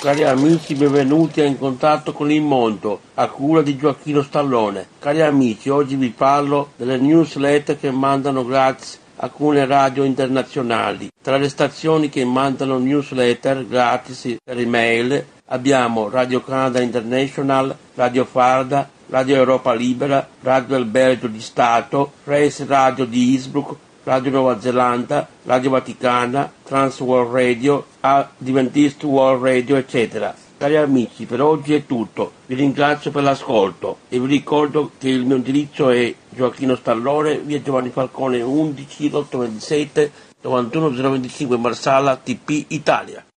Cari amici, benvenuti a In contatto con il mondo, a cura di Gioacchino Stallone. Cari amici, oggi vi parlo delle newsletter che mandano gratis alcune radio internazionali. Tra le stazioni che mandano newsletter gratis per email abbiamo Radio Canada International, Radio Farda, Radio Europa Libera, Radio El Belgio di Stato, Race Radio di Innsbruck, Radio Nuova Zelanda, Radio Vaticana, Trans World Radio, Adventist World Radio, eccetera. Cari amici, per oggi è tutto. Vi ringrazio per l'ascolto e vi ricordo che il mio indirizzo è Gioacchino Stallone, via Giovanni Falcone 11 827 91 025 Marsala TP Italia.